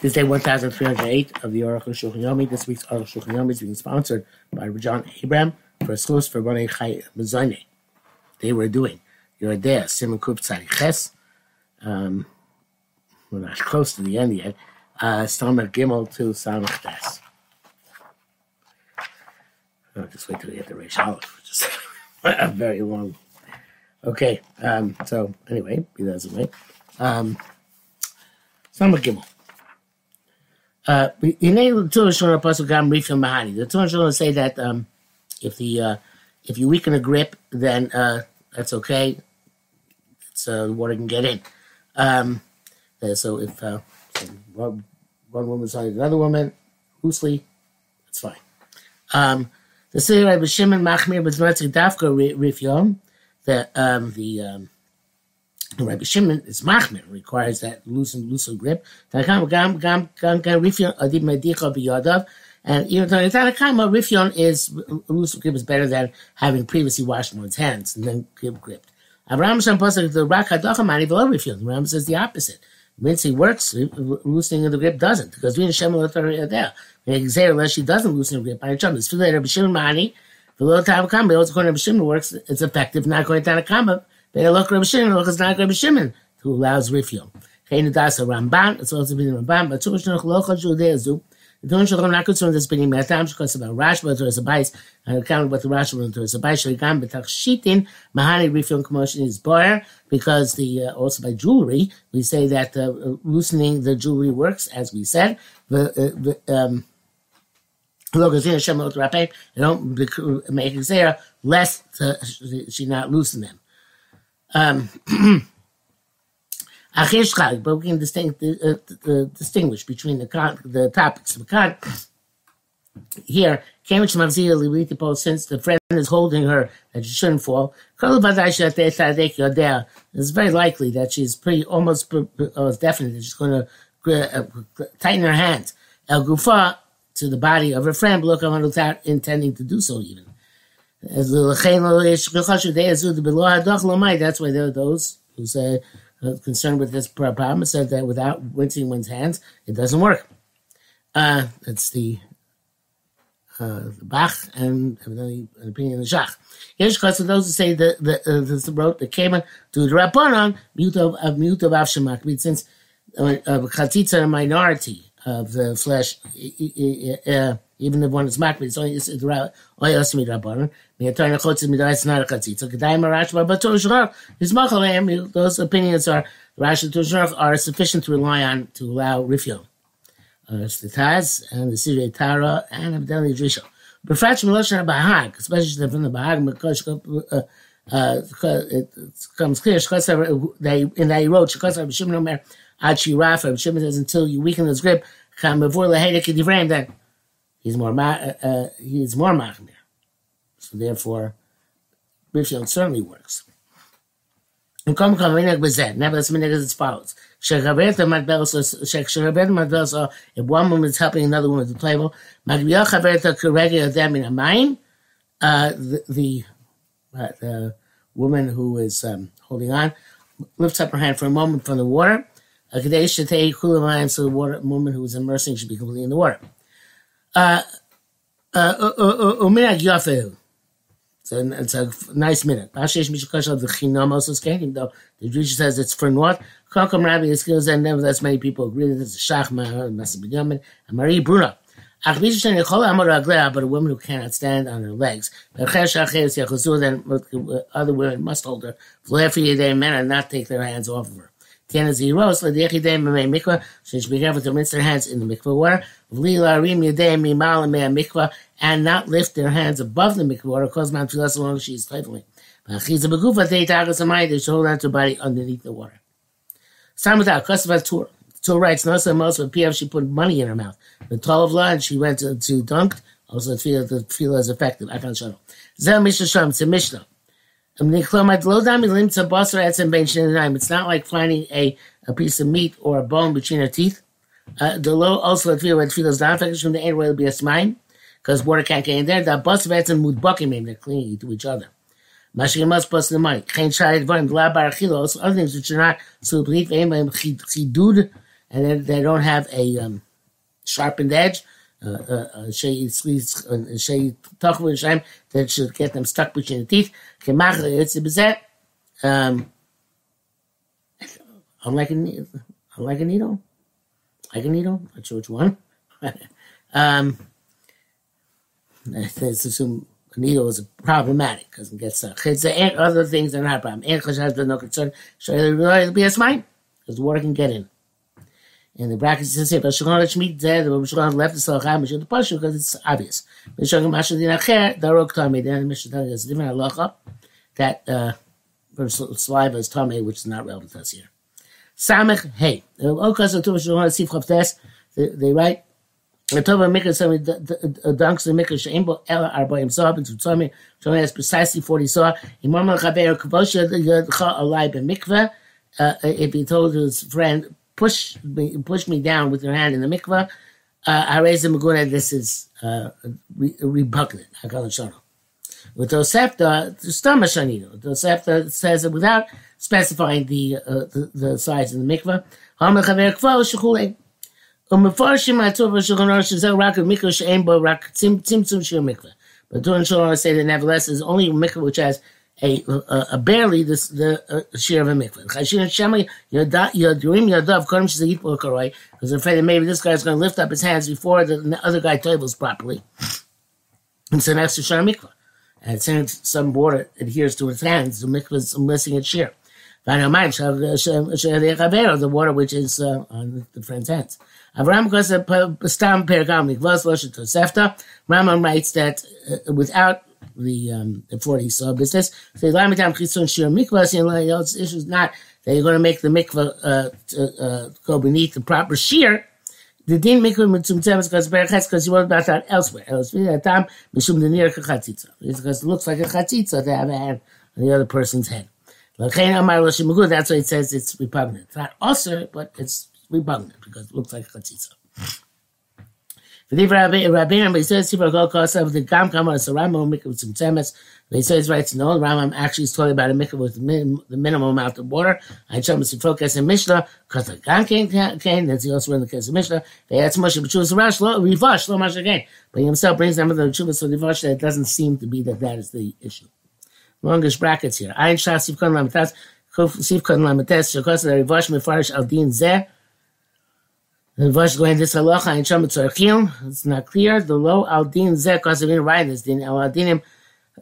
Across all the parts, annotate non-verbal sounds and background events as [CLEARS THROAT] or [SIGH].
This day 1308 of the Arukh HaShulchan Yomi. This week's Arukh HaShulchan Yomi is being sponsored by Jon Abraham for Schluss for Bone Chai Mezone. They were doing there, Simon Kup Tzadiches. Um, we're not close to the end yet. Uh, Gimel to Samach Tes. I'll just wait till we get the Reish Aleph, which is [LAUGHS] a very long. Okay, um, so anyway, be that as it may. Um, Stomer Gimel. Uh, the Torah say that um, if the uh, if you weaken a grip, then uh, that's okay. It's uh, the water can get in. Um, uh, so if uh, one, one woman's another woman loosely, it's fine. Um, the Seder Shimon Machmir B'Zmatzik Dafka Rifyom, the um, the um, Rabbi Shimon is machmir, requires that loosen, loosen grip. And even though Tanakama, Rifyon is loosen grip is better than having previously washed one's hands and then grip gripped. Abraham Shem Pasuk the Rak Hadachamani below Rifyon. Ram says the opposite. Mincing works, uh, loosening of the grip doesn't. Because we in Shem there. Unless she doesn't loosen the grip, by I It's still Rabbi Shimon Mani. Below Tanakama, also according to Rabbi Shimon works, it's effective, not according to Tanakama. Be'elok Rabbi Shimon, Elok is not Rabbi Shimon, who allows refuel. Kein das a Ramban, it's also been Ramban, but Tzur Shnoch Locha Judezu, the Don Shalom not concerned this being Matam, because about Rash, but there's a bias, and account what the Rash will there's a bias, Shagam, but Shitin, Mahani refuel commotion is boyer, because the, uh, also by jewelry, we say that uh, loosening the jewelry works, as we said, the, uh, the um, don't make Xera less to, she not loosen them. Um, [CLEARS THROAT] but we can distinct, uh, uh, distinguish between the the topics. Context. Here, Mazilla Livita, since the friend is holding her that she shouldn't fall, it's very likely that she's pretty almost uh, definite that she's going to uh, tighten her hands. El Gufa to the body of her friend, look without intending to do so even. That's why there are those who say, uh, concerned with this problem, said that without rinsing one's hands, it doesn't work. Uh, that's the, uh, the Bach and the opinion of the Shach. Here's because of those who say that the, uh, the wrote the came to the Rabbanon, mute of, of mute of Avshamak, since uh, a minority of the flesh, even if one is makbid, it's only it's us to rabbanon. Miyatar nechotz midai Those opinions are Rash and Torah are sufficient to rely on to allow rifyom. Uh, it's the Taz and the Sidrei Taharah and Abdeli Drisha. Befratch Meloshan Bahag, especially from the Bahag, because uh, uh, it, comes clear. They in that he wrote Shekos Rabbi Shimon Omer Ad Shiraf. Rabbi Shimon says until you weaken his grip, come before the Hedek Divrei, then he's more uh, he's more machmir. So therefore, Rishon certainly works. Come come minig bezet. Nevertheless, minig as follows. If one woman is helping another woman to play well, magbiya chaberta kuregi them in a. Uh, the the, uh, the woman who is um, holding on lifts up her hand for a moment from the water. So the water woman who is immersing should be completely in the water. Uh, uh, uminag yafeu. So it's a nice minute. The Chinam also though the Jewish says it's for what? Rabbi and nevertheless many people agree that it's a Masabinyamin, and Marie Bruna. But a woman who cannot stand on her legs. Then other women must hold her. Men and not take their hands off of her. So she should be careful to rinse their hands in the mikvah water. And not lift their hands above the mikvah water, cause man as long as she is Amai, they should hold on to her body underneath the water. Samata, Kosovo Tur. Tur writes, no, so most of PF, she put money in her mouth. The tall of law, and she went to, to dunk, also the feel, is effective. I show them. Zel Mishnah Shem, it's a Mishnah. It's not like finding a, a piece of meat or a bone between her teeth. Uh, the low also the when tefillah is down from the air will be a smine because water can't get in there. The bus of and mudbakim they're clinging to each other. Mashing must bust the money. Chain shayid varim glab barachilos other things which are not so belief aim chidud and they don't have a um, sharpened edge. Uh, uh, that should get them stuck between the teeth. Um, I'm like a, I'm like a needle. Like a needle. Not sure which one. [LAUGHS] um, let's assume a needle is problematic because it gets stuck. It's the other things are not a problem. because the water can get in. And the brackets says here, Bashulchan Shmit Zeh, the Bashulchan left the Salachah Mishul the Pashu because it's obvious. Bashulchan Mashu Din Acher, Darok Tomei, then the Mishnah tells us a different halacha that uh, saliva is Tomei, which is not relevant to us here. Samech Hey. They write, Tova Mikra some dunks the Mikra Shein Bo Ela Arbaim Saw, and Tzumi, Tzumi has precisely 40 saw. Imam Chaber Kavosha, Yadcha Alai B'Mikveh, uh, if he told his friend, push me, push me down with your hand in the mikvah, uh, Hareza Maguna, this is uh, re- repugnant. With Tosefta, Stama Shanino. Tosefta says it without specifying the, uh, the, the size of the mikvah. Hamachaver Kvo Shechule. ומפרשים מהטוב בשולחן אורך שזה רק המקווה שאין בו רק צמצום של מקווה. But Turan Shulchan say that nevertheless is only a mikvah which has a, a, a barely this the uh, share of a mikvah. Chashin Shema Yadurim Yadav Kodem Shizayit Bokaroi because afraid that maybe this guy's going to lift up his hands before the, the other guy tables properly. And so next to share mikvah. And since some water adheres to his hands, the mikvah is missing its share. The water which is uh, on the friend's hands. Avram. Rambam writes that uh, without the um, the forty saw business. So Lamitam Chitzon Shir Mikvah, know, it's issue is not that you're going to make the mikvah uh, to, uh, go beneath the proper shear. The din mikvah mitzumtzem is because berachetz because you wrote about that elsewhere. Elsewhere, time mishum the near. It's because it looks like a chatzitza to have a hand on the other person's head. That's why it says it's repugnant. It's not also, but it's repugnant because it looks like a chatzitza. The says, right, no, Rambam actually is talking about a mikvah with the, minimum amount of water. I him to focus in Mishnah, because the Gam came, that's also in the case of Mishnah. They had so much of B'chuvas Rash, Rivash, lo much again. But he himself brings them to the of Rivash, that it doesn't seem to be that that is the issue. Longish brackets here. I Ein Shah Sivkon Lamitas, Sivkon Lamitas, Shakos, the Rivash Mefarish Al Din Zeh, this halacha Shem Tzorchim, it's not clear. The low al din zeh because of in right this din al dinim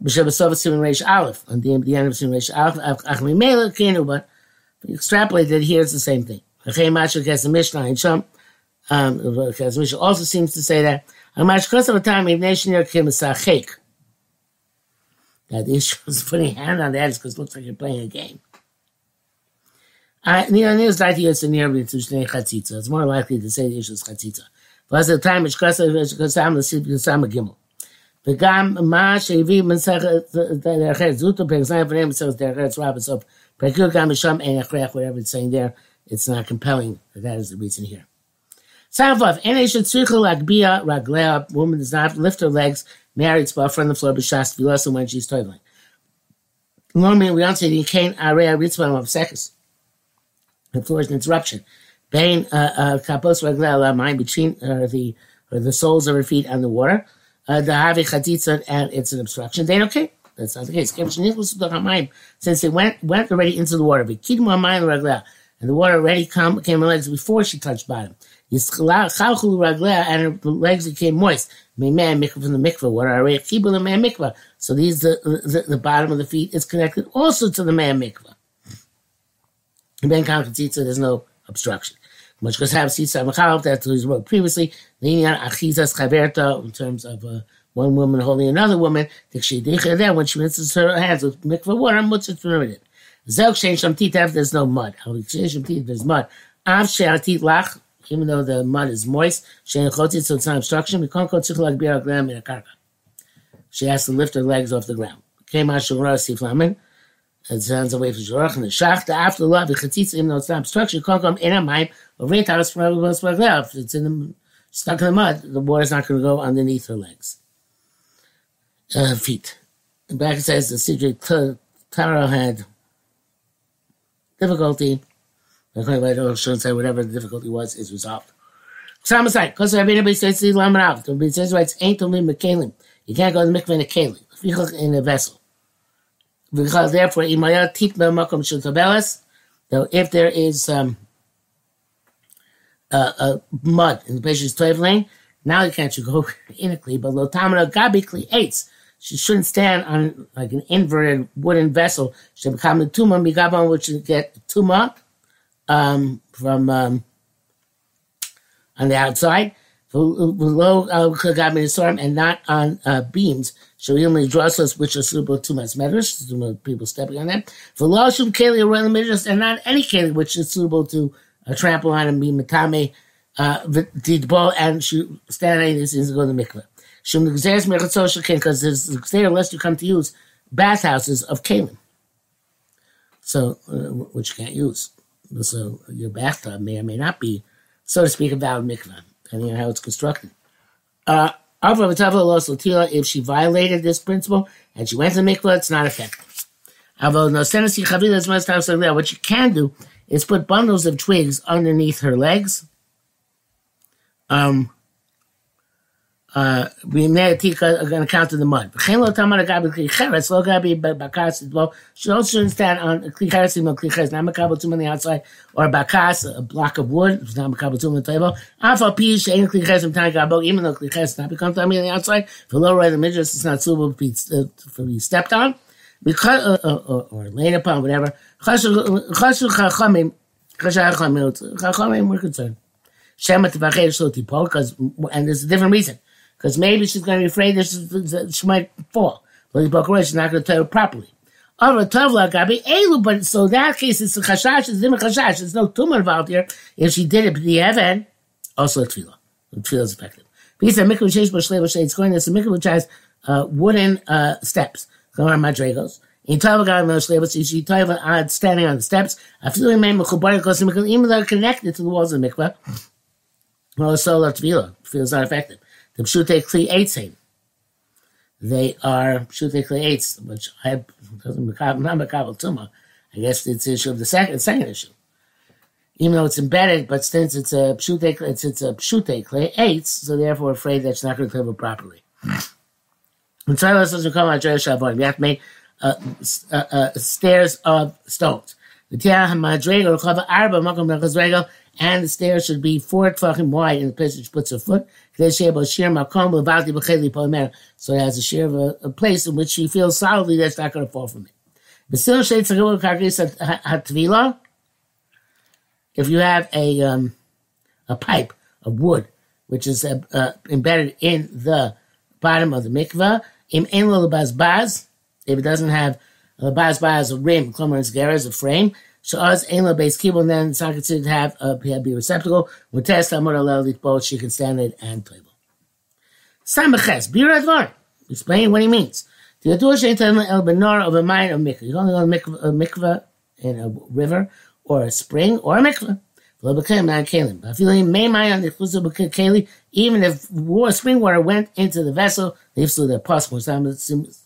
b'shabasov simin reish aleph on the end of simin reish aleph ach mimela kinu but extrapolate that here it's the same thing. Achay mashal kes the Mishnah in Shem um kes Mishnah also seems to say that a mash kos of a time if nation yer kim sachek. That the issue is putting hand on the head because it looks like you're playing a game. Near news like it's near to Shnei Chatzitza. It's more likely to say the issue is Chatzitza. But the time it's Kasa Kasam L'Sib Kasam Gimel. וגם מה שהביא מסכת דרך ארץ זוטו פרק זין ונהם מסכת דרך ארץ רב בסוף פרק י' גם משם אין הכרח whatever it's saying there it's not compelling that is the reason here. Sarvav, אין איש צריכה להגביה רגליה, woman does not lift her legs, married spot from the floor b'shas tefillah when she's toiling. Normally we don't say the kain arei ritzvah of the floor is an interruption. Uh, uh, between uh, the or the soles of her feet and the water. The havi chatitzah and it's an obstruction. Then okay, that's not the case. Since it went went already into the water, and the water already come, came her legs before she touched bottom. And her legs became moist. From the mikvah, water So these the, the the bottom of the feet is connected also to the man mikvah. Ben Kam Chatzitza, there's no obstruction. Much because have that's what he's wrote previously. In terms of uh, one woman holding another woman, when she rinses her hands with mikvah water, mutzah permitted. Zel Kshen Sham Titev, there's no mud. Kshen Sham Titev, there's mud. Av She'atit Lach, even though the mud is moist, She'en Chotzit, so it's not obstruction, we can't go Tzich Lag Bir Aglam in a karka. She has to lift her legs off the ground. Came out Shulra Siflamin, it sounds away from Shorach and the Shacht after the love, the Chatzitz, even though it's not obstruction, can't come in a mind of rain towers from If it's in the, stuck in the mud, the water's not going to go underneath her legs. Uh, feet. The back says the Sidrik Taro had difficulty what Shon said, whatever the difficulty was, is resolved. Samasai, because Rabbi says the Lamanav. The Rabbi says writes ain't only mekalim. You can't go to the mikveh in a keli, in a vessel. Because therefore, imaya titma makom shutabelas. Though if there is um, uh, uh, mud in the patient's toilet lane, now you can't you go in a kli, but lotamina gabi kli eights. She shouldn't stand on like an inverted wooden vessel. She become a tuma migabon, which you get tuma um, from um, on the outside, below uh, storm, and not on uh, beams. So he only draws us which are suitable to mas medrash, people stepping on them. For law shum keli around the and not any keli which is suitable to uh, trample on and be matame, ball and shoot, stand on these things and go to the mikveh. Shum gzeres mechatzos because there's there unless you come to use bathhouses of kalim. So, uh, which you can't use. So your bathtub may or may not be so to speak, a valid mikvah, depending on how it's constructed. Uh, if she violated this principle and she went to the mikvah, it's not effective. What you can do is put bundles of twigs underneath her legs. Um, uh, we may t a going to count in the mud. She also shouldn't stand on a klicheres, not makabotum on the outside, or bakas, a block of wood, it's not makabotum on the table. Alpha P, shein klicheres from time gabo, even though klicheres not become tummy on the outside, for low right of midras, it's not suitable to be, uh, stepped on, because, uh, uh, or, or laid upon, whatever. Chashu chachamim, chashu chachamim, chachamim, we're concerned. Shema tevachel shlo tipol, because, and there's a different reason because maybe she's going to be afraid that she, might fall. But she's not going to tell her properly. But so that case, it's a chashash, it's different chashash. There's no tumor involved here. If she did it, the heaven, also tefillah. Tefillah is effective. Because a mikvah sheish b'shlei it's going to a mikvah which has uh, wooden uh, steps. Going on madrigos. In Tava God Moshe, she Tava standing on the steps. I feel like even though connected to the walls of the mikvah, well, so tefillah. Tefillah is not effective. The Pshute Kli Eitzim. They are Pshute Kli Eitz, which I doesn't not Makabal Tuma. I guess it's the issue of the second second issue. Even though it's embedded, but since it's a Pshute it's, it's a Pshute Kli Eitz, so therefore afraid that it's not going to deliver properly. And so doesn't come out Jewish You have to make uh, uh, uh, stairs of stones. The Tiah Madrego Chava Arba Makom Regel and the stairs should be four tefachim wide in the place which puts her foot. So it has a share of a, a place in which she feels solidly that's not going to fall from it. If you have a um, a pipe of wood which is uh, uh, embedded in the bottom of the mikvah, if it doesn't have a baz a rim, is a frame, Kibble, then it's not considered to have a be receptacle. When test Amor Alel both, she can stand it and table. Samaches, Bir Advar. Explain what he means. The Adur Shaitan El Benar of a mine of mikvah. You can only go to a mikvah in a river or a spring or a mikvah. Even if spring water went into the vessel, they flew their possible. Reish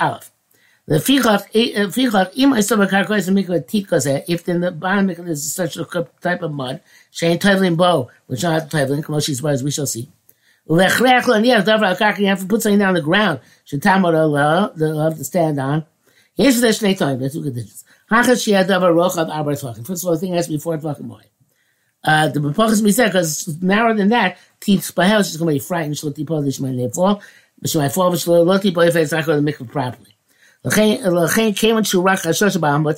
Aleph. If in the bottom is such a type of mud, shein tovlin bo, which not tovlin, kamoshi's as we shall see. You have to put something down on the ground, shetamot lo, they'll have to stand on. Here's the shnei time, there's two conditions. First of all, the thing has to be four tvachim wide. Uh, the Bepachas we said, because narrower than that, teach Bahel, she's going to be frightened, she'll tipol, she might fall, but she might fall, but she'll not tipol if it's not going to make mikvah properly. But since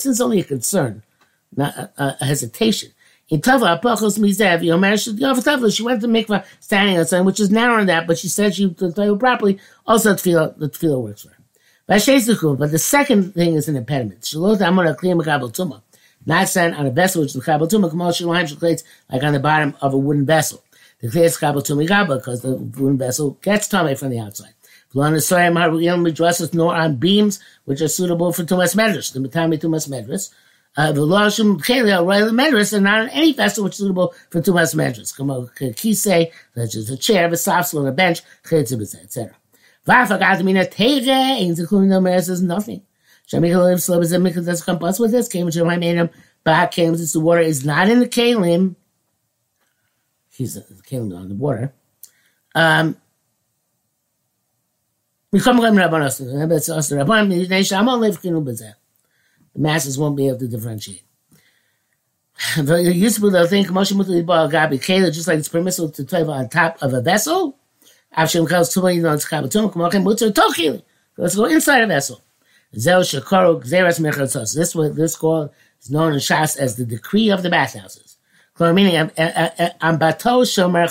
it's only a concern, not a, a hesitation. In she went to mikvah standing outside, which is narrower than that, but she said she tell you properly, also the tefillah, the tefillah works for her. But the second thing is an impediment. Not stand on a vessel which is Kabal Tuma, like on the bottom of a wooden vessel. The clear is Kabal Tuma because the wooden vessel gets tummy from the outside nor on beams which are suitable for Tumas Medras, the Matami Tumas Medras. Uh, Velashim Kele Royal Medras, and not on any vessel which is suitable for Tumas Medras. Come on, Kise, such as a chair, a stool, a bench, etc. Vafagadamina Tege, including the Medras, is nothing. Shamika lives slow as a Mika does come plus with this, came my made him Bah Kalim, since the water is not in the Kalim, he's the Kalim on the water. Um, the masses won't be able to differentiate. [SIGHS] The useful they'll think Moshe Mutal Gabi Kela, just like it's permissible to table on top of a vessel. Avshim calls Tuma, you know it's Kabatum, Kamochem. Let's go inside a vessel. Xeras Mechatzos. This this called is known in Shas as the decree of the bathhouses. Meaning, um, Ambato Shomer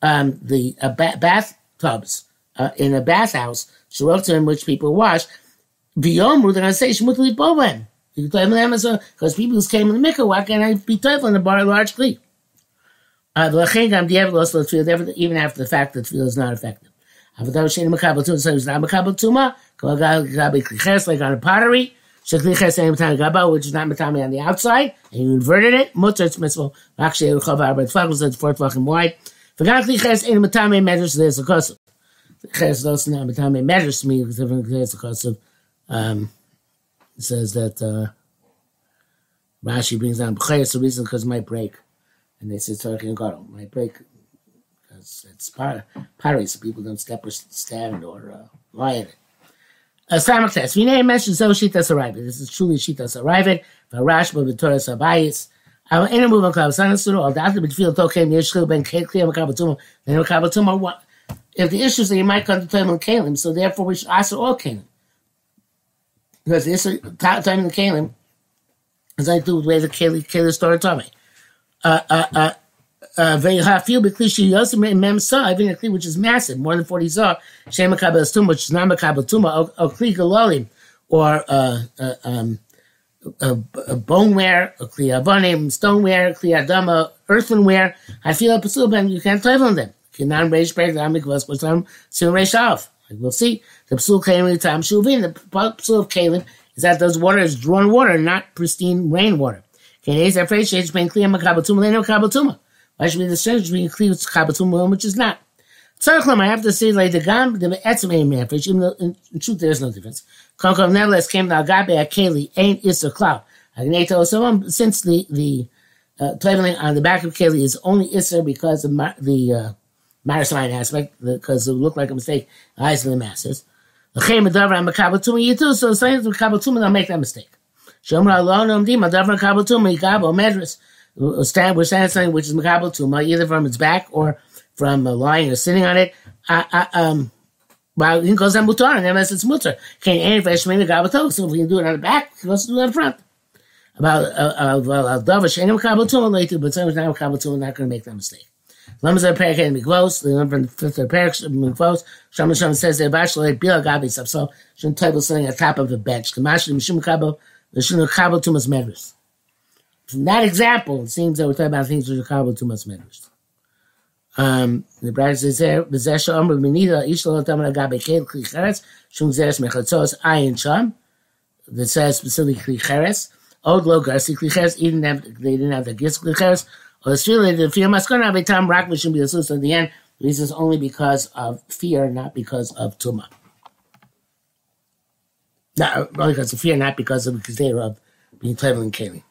um, the uh, bathtubs uh, in a bathhouse, in which people wash. V'yomru, they're going to say Shmutli Boven. Because people who came in the mikvah, why can't I be toivel in a bar large kli? Uh, even after the fact that tefillah is not effective. Like on a pottery, which is not matami on the outside, and you inverted it, mutter it's mitzvah. Actually, it was four tvachim wide. Forgot kliches ain't matami measures. There's a custom. Matami measures me because custom. Um, it says that uh, Rashi brings down B'chayas the reason because might break, and they say Tzarech and Gadol might break because it's par- pottery, so people don't step or stand or uh, lie in it. Samak test. We name mentions so Shitas arrived. This is truly Shitas arrived. V'Rashba v'Torah Sabayis. Our inner movement club, Sana Suru, all that but feel okay, Yeshchil ben Kli Makabatuma, then Makabatuma. What if the issue is that you might come to Time on Kalim, so therefore we should ask all Kalim. Because this time in the Kalim nothing to do with where the Kalim, Kalim started talking. Uh, uh, uh, uh, also mem which is massive, more than forty saw. Shema kabel tum, which is not makabel tuma, or kli galolim, or uh, uh, um, a boneware, a kli avonim, stoneware, kli adama, earthenware. I feel a pasul ben you can't type on them. Kinan reish was was them soon reish off. Like we'll see. The psul kalim time shuvin. The psul of kalim is that those water is drawn water, not pristine rainwater. Okay, is afraid shades between kli and makabatuma, they know kabatuma. Why should be the difference between kli kabatuma which is not? Tzarchlam, I have to say, like the gam, the etzem aim nefesh, even though in, in truth there's no difference. Konkom nevertheless came to agabe akeli, ain't is a cloud. Agneto, so since the, the, uh, on the back of Keli is only Isser because of mar- the, uh, Marisline aspect, because it looked like a mistake, eyes of the masses. So science with Kabbatuma, they'll make that mistake. Shomra Allah no mdim, Adavra Kabbatuma, Medras. Stand, we're saying something which is Kabbatuma, either from its back or from lying or sitting on it. Um, well, he goes on mutar, and unless it's mutar. Can't any fresh maybe Kabbatuma, so if we can do it on the back, he goes to do it on the front. About, uh, uh, well, Kabbatuma later, but some now Kabbatuma not going to make that mistake. Lamazar Perik and Mikvos, the number the fifth of Perik, Mikvos, Shama Shama says they're bachelor, Bila Gabi, so shouldn't table sitting the top of the bench. Kamash, Mishum Kabo, the Shunu Kabo Tumas Medris. From that example, it seems that we're talking about things which are Kabo Tumas Medris. Um, the Brad says there, Bezesha Amr Menida, Ishla Tamar Gabi Kel Klicheres, Shum Zeres Mechatzos, Ayin Sham, that says specifically Klicheres, Od Lo Garsi Klicheres, even they didn't have the Gis Klicheres, it's really the fear maskana every time rak should be a source at the end. The reason is only because of fear, not because of tuma. Not only because of fear, not because of they of being traveling keli.